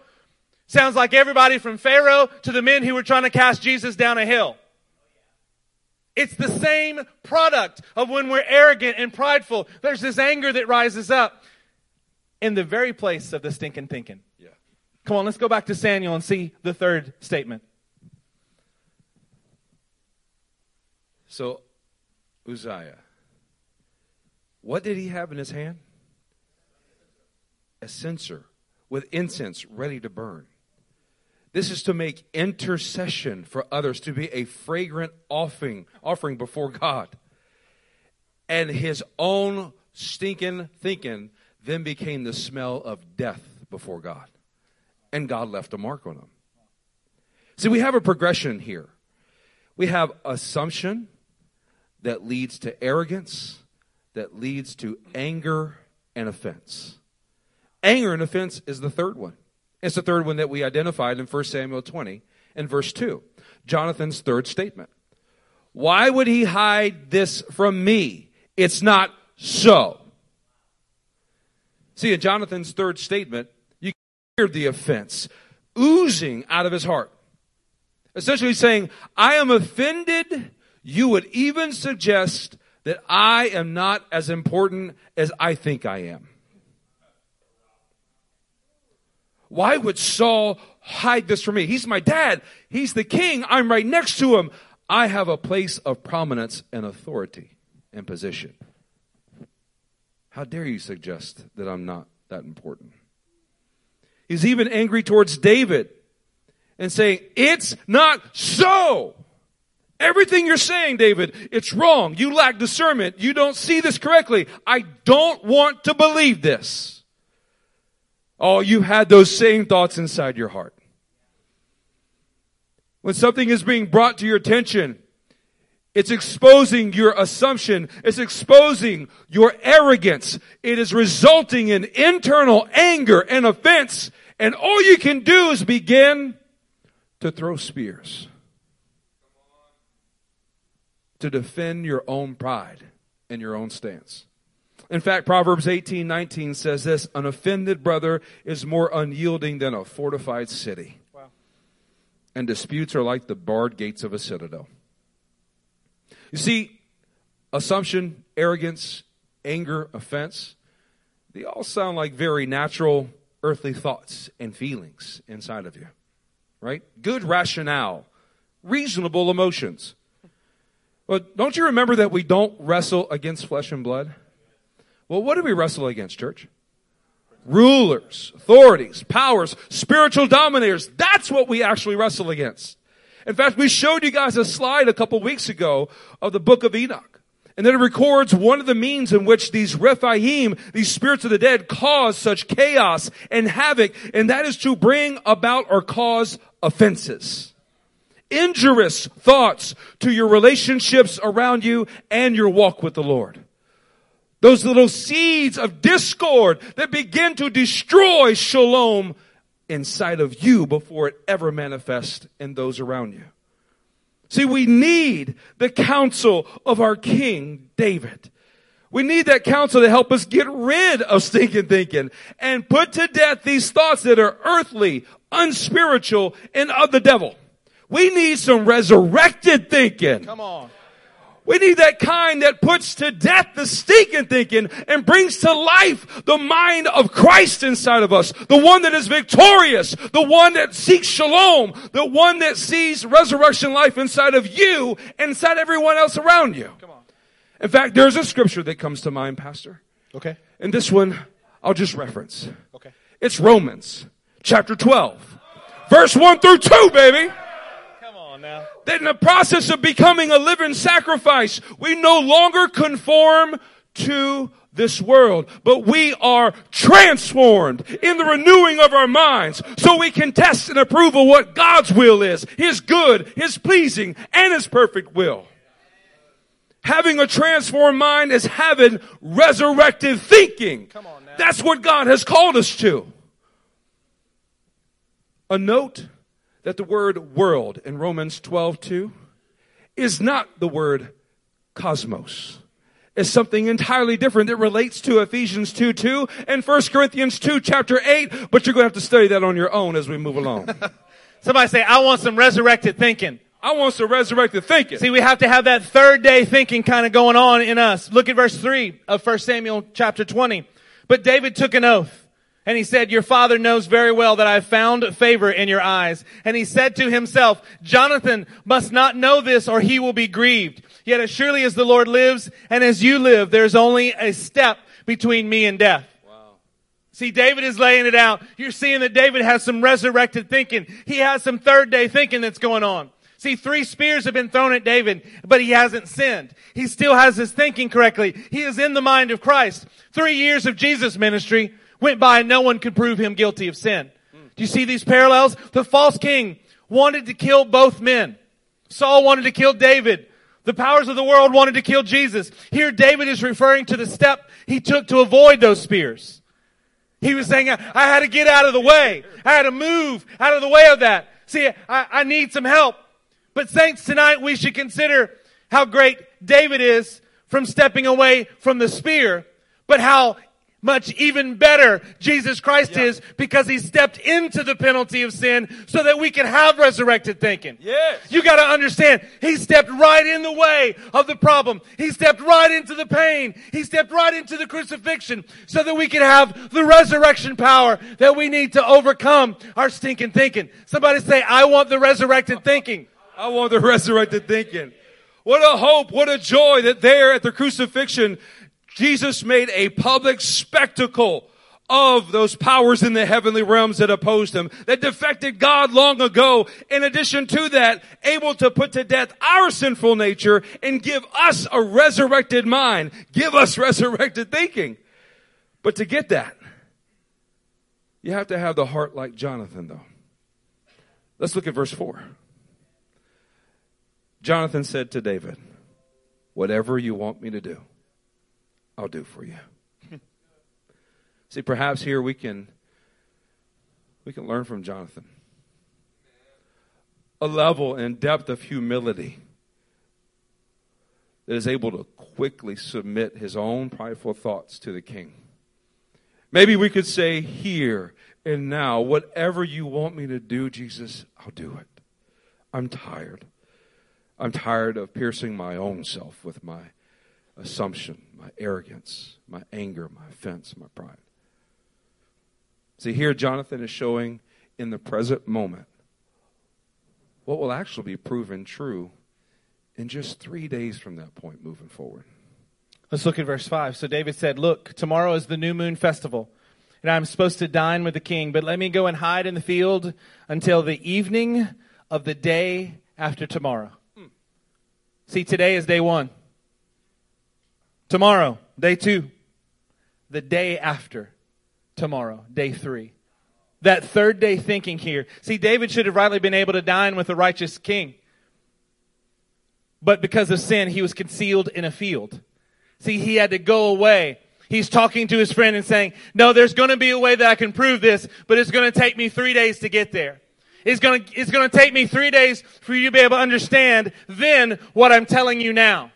Sounds like everybody from Pharaoh to the men who were trying to cast Jesus down a hill. It's the same product of when we're arrogant and prideful. There's this anger that rises up in the very place of the stinking thinking. Yeah. Come on, let's go back to Samuel and see the third statement. So, Uzziah, what did he have in his hand? A censer with incense ready to burn. This is to make intercession for others, to be a fragrant offering, offering before God. And his own stinking thinking then became the smell of death before God. And God left a mark on him. See, we have a progression here. We have assumption that leads to arrogance, that leads to anger and offense. Anger and offense is the third one. It's the third one that we identified in 1 Samuel 20 and verse 2. Jonathan's third statement. Why would he hide this from me? It's not so. See, in Jonathan's third statement, you hear the offense oozing out of his heart. Essentially saying, I am offended. You would even suggest that I am not as important as I think I am. Why would Saul hide this from me? He's my dad. He's the king. I'm right next to him. I have a place of prominence and authority and position. How dare you suggest that I'm not that important? He's even angry towards David and saying, It's not so. Everything you're saying, David, it's wrong. You lack discernment. You don't see this correctly. I don't want to believe this. Oh, you had those same thoughts inside your heart. When something is being brought to your attention, It's exposing your assumption. It's exposing your arrogance. It is resulting in internal anger and offense. And all you can do is begin to throw spears. To defend your own pride and your own stance. In fact, Proverbs 18, 19 says this, an offended brother is more unyielding than a fortified city. Wow. And disputes are like the barred gates of a citadel. You see, assumption, arrogance, anger, offense, they all sound like very natural earthly thoughts and feelings inside of you, right? Good rationale, reasonable emotions. But don't you remember that we don't wrestle against flesh and blood? Well, what do we wrestle against, church? Rulers, authorities, powers, spiritual dominators. That's what we actually wrestle against. In fact, we showed you guys a slide a couple weeks ago of the book of Enoch. And then it records one of the means in which these Rephaim, these spirits of the dead, cause such chaos and havoc, and that is to bring about or cause offenses. Injurious thoughts to your relationships around you and your walk with the Lord. Those little seeds of discord that begin to destroy shalom inside of you before it ever manifests in those around you. See, we need the counsel of our King David. We need that counsel to help us get rid of stinking thinking and put to death these thoughts that are earthly, unspiritual, and of the devil. We need some resurrected thinking. Come on. We need that kind that puts to death the stinking thinking and brings to life the mind of Christ inside of us. The one that is victorious. The one that seeks shalom. The one that sees resurrection life inside of you and inside everyone else around you. Come on. In fact, there's a scripture that comes to mind, Pastor. Okay. And this one, I'll just reference. Okay. It's Romans chapter 12. Verse 1 through 2, baby That in the process of becoming a living sacrifice, we no longer conform to this world, but we are transformed in the renewing of our minds so we can test and approve of what God's will is, His good, His pleasing, and His perfect will. Having a transformed mind is having resurrected thinking. That's what God has called us to. A note that the word world in Romans 12 2 is not the word cosmos. It's something entirely different that relates to Ephesians 2 2 and 1 Corinthians 2 chapter 8, but you're going to have to study that on your own as we move along. [LAUGHS] Somebody say, I want some resurrected thinking. I want some resurrected thinking. See, we have to have that third day thinking kind of going on in us. Look at verse 3 of 1 Samuel chapter 20. But David took an oath and he said, your father knows very well that I have found favor in your eyes. And he said to himself, Jonathan must not know this or he will be grieved. Yet as surely as the Lord lives and as you live, there's only a step between me and death. Wow. See, David is laying it out. You're seeing that David has some resurrected thinking. He has some third day thinking that's going on. See, three spears have been thrown at David, but he hasn't sinned. He still has his thinking correctly. He is in the mind of Christ. Three years of Jesus ministry, went by and no one could prove him guilty of sin. Do you see these parallels? The false king wanted to kill both men. Saul wanted to kill David. The powers of the world wanted to kill Jesus. Here David is referring to the step he took to avoid those spears. He was saying, I, had to get out of the way. I had to move out of the way of that. See, I, I need some help. But saints, tonight we should consider how great David is from stepping away from the spear, but how much even better Jesus Christ yeah. is because he stepped into the penalty of sin so that we can have resurrected thinking. Yes. You gotta understand, he stepped right in the way of the problem. He stepped right into the pain. He stepped right into the crucifixion so that we can have the resurrection power that we need to overcome our stinking thinking. Somebody say, I want the resurrected thinking. I want the resurrected thinking. What a hope, what a joy that there at the crucifixion, Jesus made a public spectacle of those powers in the heavenly realms that opposed him, that defected God long ago. In addition to that, able to put to death our sinful nature and give us a resurrected mind, give us [LAUGHS] resurrected thinking. But to get that, you have to have the heart like Jonathan though. Let's look at verse four. Jonathan said to David, whatever you want me to do, I'll do for you. [LAUGHS] See, perhaps here we can we can learn from Jonathan. A level and depth of humility that is able to quickly submit his own prideful thoughts to the king. Maybe we could say, Here and now, whatever you want me to do, Jesus, I'll do it. I'm tired. I'm tired of piercing my own self with my assumption, my arrogance, my anger, my offense, my pride. See, here Jonathan is showing in the present moment what will actually be proven true in just three days from that point moving forward. Let's look at verse 5. So David said, Look, tomorrow is the new moon festival, and I'm supposed to dine with the king, but let me go and hide in the field until the evening of the day after tomorrow. Hmm. See, today is day one. Tomorrow, day two. The day after tomorrow, day three. That third day thinking here. See, David should have rightly been able to dine with the righteous king. But because of sin, he was concealed in a field. See, he had to go away. He's talking to his friend and saying, no, there's going to be a way that I can prove this, but it's going to take me three days to get there. It's going to, it's going to take me three days for you to be able to understand then what I'm telling you now.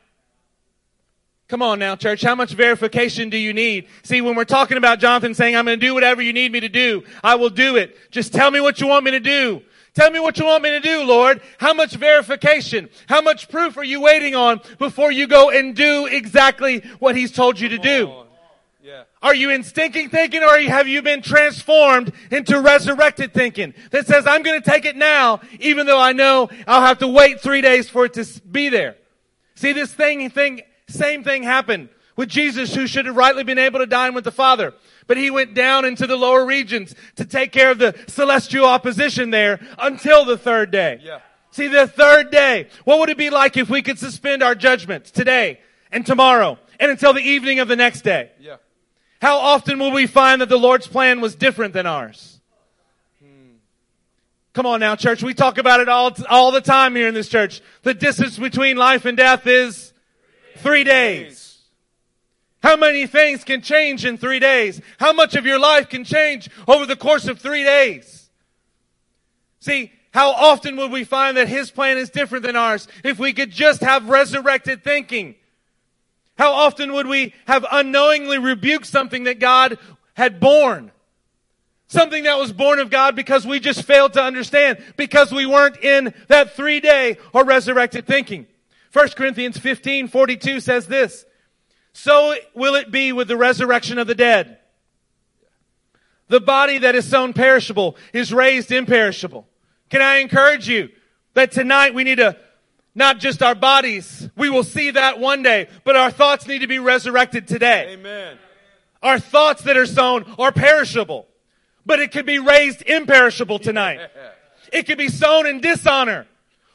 Come on now, church. How much verification do you need? See, when we're talking about Jonathan saying, I'm going to do whatever you need me to do, I will do it. Just tell me what you want me to do. Tell me what you want me to do, Lord. How much verification, how much proof are you waiting on before you go and do exactly what He's told you to do? Yeah. Are you in stinking thinking or have you been transformed into resurrected thinking that says, I'm going to take it now, even though I know I'll have to wait three days for it to be there? See, this thing, thing, same thing happened with Jesus who should have rightly been able to dine with the Father. But he went down into the lower regions to take care of the celestial opposition there until the third day. Yeah. See, the third day. What would it be like if we could suspend our judgments today and tomorrow and until the evening of the next day? Yeah. How often will we find that the Lord's plan was different than ours? Hmm. Come on now, church. We talk about it all, all the time here in this church. The distance between life and death is three days. How many things can change in three days? How much of your life can change over the course of three days? See, how often would we find that His plan is different than ours if we could just have resurrected thinking? How often would we have unknowingly rebuked something that God had born? Something that was born of God because we just failed to understand, because we weren't in that three day or resurrected thinking. 1 Corinthians 15, 42 says this, so will it be with the resurrection of the dead. The body that is sown perishable is raised imperishable. Can I encourage you that tonight we need to not just our bodies, we will see that one day, but our thoughts need to be resurrected today. Amen. Our thoughts that are sown are perishable, but it could be raised imperishable tonight. Yeah. It could be sown in dishonor,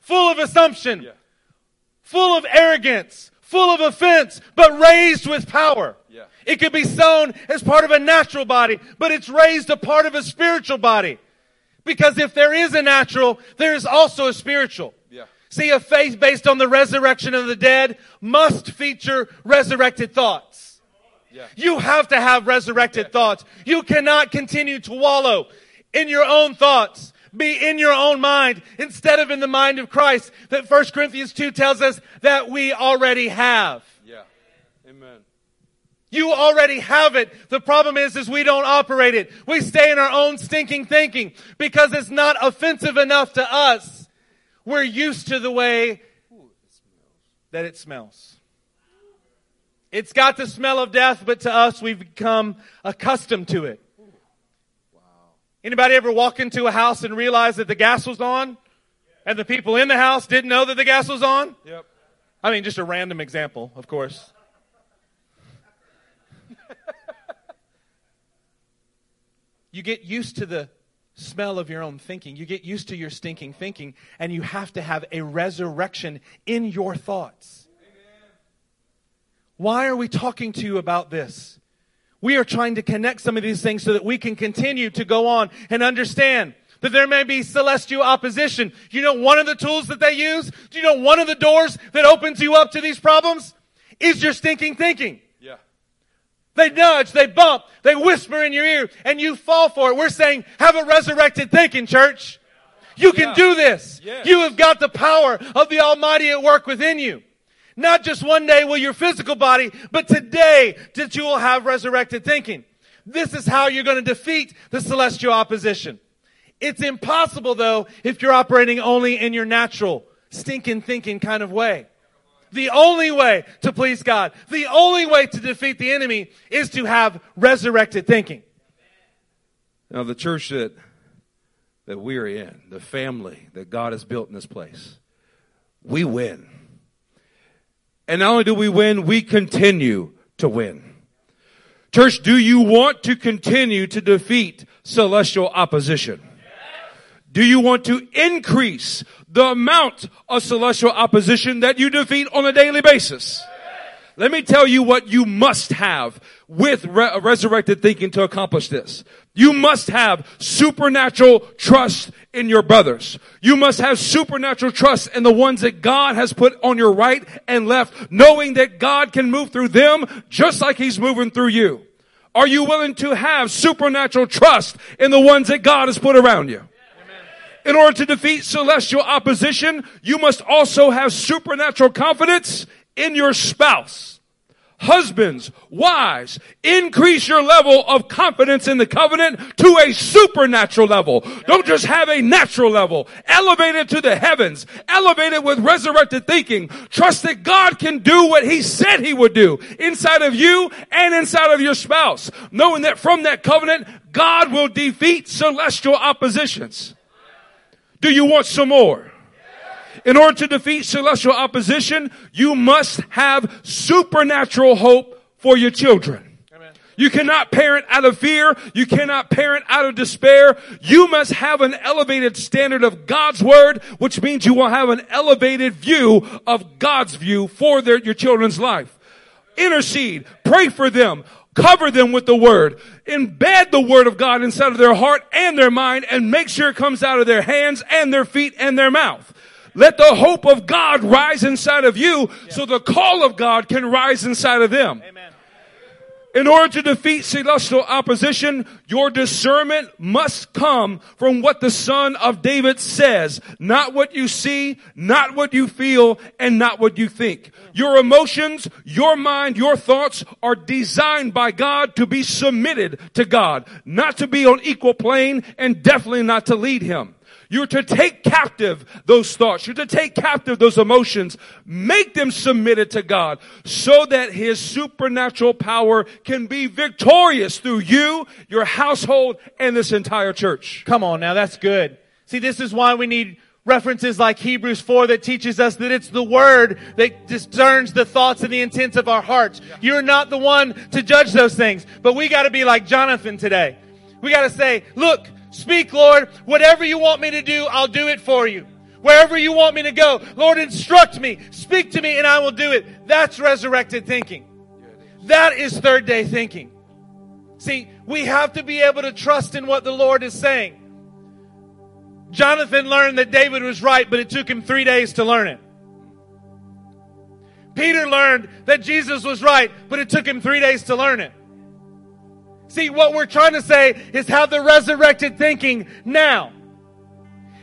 full of assumption, yeah. Full of arrogance, full of offense, but raised with power. Yeah. It could be sown as part of a natural body, but it's raised a part of a spiritual body. Because if there is a natural, there is also a spiritual. Yeah. See, a faith based on the resurrection of the dead must feature resurrected thoughts. Yeah. You have to have resurrected yeah. thoughts. You cannot continue to wallow in your own thoughts be in your own mind instead of in the mind of Christ that 1 Corinthians 2 tells us that we already have. Yeah. Amen. You already have it. The problem is, is we don't operate it. We stay in our own stinking thinking because it's not offensive enough to us. We're used to the way that it smells. It's got the smell of death, but to us, we've become accustomed to it. Anybody ever walk into a house and realize that the gas was on? And the people in the house didn't know that the gas was on? Yep. I mean, just a random example, of course. [LAUGHS] you get used to the smell of your own thinking. You get used to your stinking thinking, and you have to have a resurrection in your thoughts. Amen. Why are we talking to you about this? We are trying to connect some of these things so that we can continue to go on and understand that there may be celestial opposition. You know one of the tools that they use? Do you know one of the doors that opens you up to these problems? Is your stinking thinking. Yeah. They nudge, they bump, they whisper in your ear, and you fall for it. We're saying, have a resurrected thinking, church. You can Yeah. do this. Yes. You have got the power of the Almighty at work within you. Not just one day will your physical body, but today that you will have resurrected thinking. This is how you're going to defeat the celestial opposition. It's impossible though if you're operating only in your natural, stinking thinking kind of way. The only way to please God, the only way to defeat the enemy is to have resurrected thinking. Now, the church that that we're in, the family that God has built in this place, we win. And not only do we win, we continue to win. Church, do you want to continue to defeat celestial opposition? Do you want to increase the amount of celestial opposition that you defeat on a daily basis? Let me tell you what you must have with re- resurrected thinking to accomplish this. You must have supernatural trust in your brothers. You must have supernatural trust in the ones that God has put on your right and left, knowing that God can move through them just like He's moving through you. Are you willing to have supernatural trust in the ones that God has put around you? In order to defeat celestial opposition, you must also have supernatural confidence in your spouse. Husbands, wives, increase your level of confidence in the covenant to a supernatural level. Don't just have a natural level. Elevate it to the heavens. Elevate it with resurrected thinking. Trust that God can do what He said He would do inside of you and inside of your spouse. Knowing that from that covenant, God will defeat celestial oppositions. Do you want some more? In order to defeat celestial opposition, you must have supernatural hope for your children. You cannot parent out of fear. You cannot parent out of despair. You must have an elevated standard of God's word, which means you will have an elevated view of God's view for their, your children's life. Intercede. Pray for them. Cover them with the word. Embed the word of God inside of their heart and their mind and make sure it comes out of their hands and their feet and their mouth. Let the hope of God rise inside of you so the call of God can rise inside of them. Amen. In order to defeat celestial opposition, your discernment must come from what the son of David says, not what you see, not what you feel, and not what you think. Your emotions, your mind, your thoughts are designed by God to be submitted to God, not to be on equal plane and definitely not to lead him. You're to take captive those thoughts. You're to take captive those emotions. Make them submitted to God so that His supernatural power can be victorious through you, your household, and this entire church. Come on now, that's good. See, this is why we need references like Hebrews 4 that teaches us that it's the word that discerns the thoughts and the intents of our hearts. You're not the one to judge those things, but we gotta be like Jonathan today. We gotta say, look, speak Lord, whatever you want me to do, I'll do it for you. Wherever you want me to go, Lord, instruct me, speak to me, and I will do it. That's resurrected thinking. That is third day thinking. See, we have to be able to trust in what the Lord is saying. Jonathan learned that David was right, but it took him three days to learn it. Peter learned that Jesus was right, but it took him three days to learn it. See, what we're trying to say is have the resurrected thinking now.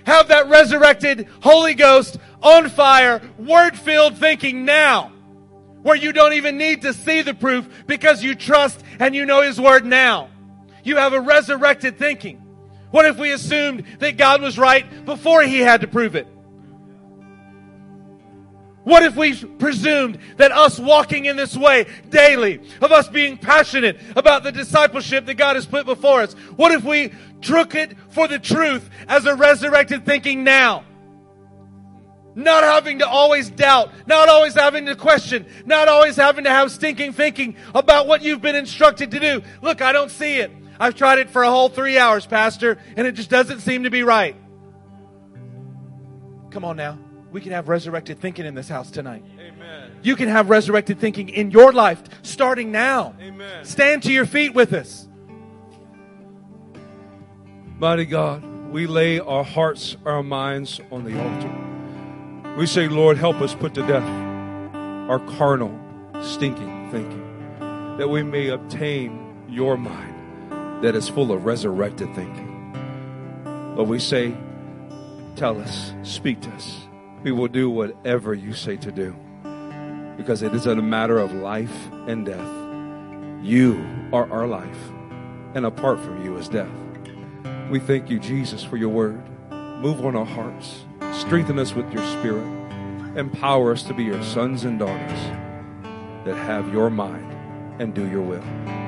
Have that resurrected Holy Ghost on fire, word filled thinking now. Where you don't even need to see the proof because you trust and you know His Word now. You have a resurrected thinking. What if we assumed that God was right before He had to prove it? What if we presumed that us walking in this way daily, of us being passionate about the discipleship that God has put before us, what if we took it for the truth as a resurrected thinking now? Not having to always doubt, not always having to question, not always having to have stinking thinking about what you've been instructed to do. Look, I don't see it. I've tried it for a whole three hours, Pastor, and it just doesn't seem to be right. Come on now. We can have resurrected thinking in this house tonight. Amen. You can have resurrected thinking in your life starting now. Amen. Stand to your feet with us. Mighty God, we lay our hearts, our minds on the altar. We say, Lord, help us put to death our carnal, stinking thinking, that we may obtain your mind that is full of resurrected thinking. But we say, tell us, speak to us. We will do whatever you say to do because it is a matter of life and death. You are our life, and apart from you is death. We thank you, Jesus, for your word. Move on our hearts, strengthen us with your spirit, empower us to be your sons and daughters that have your mind and do your will.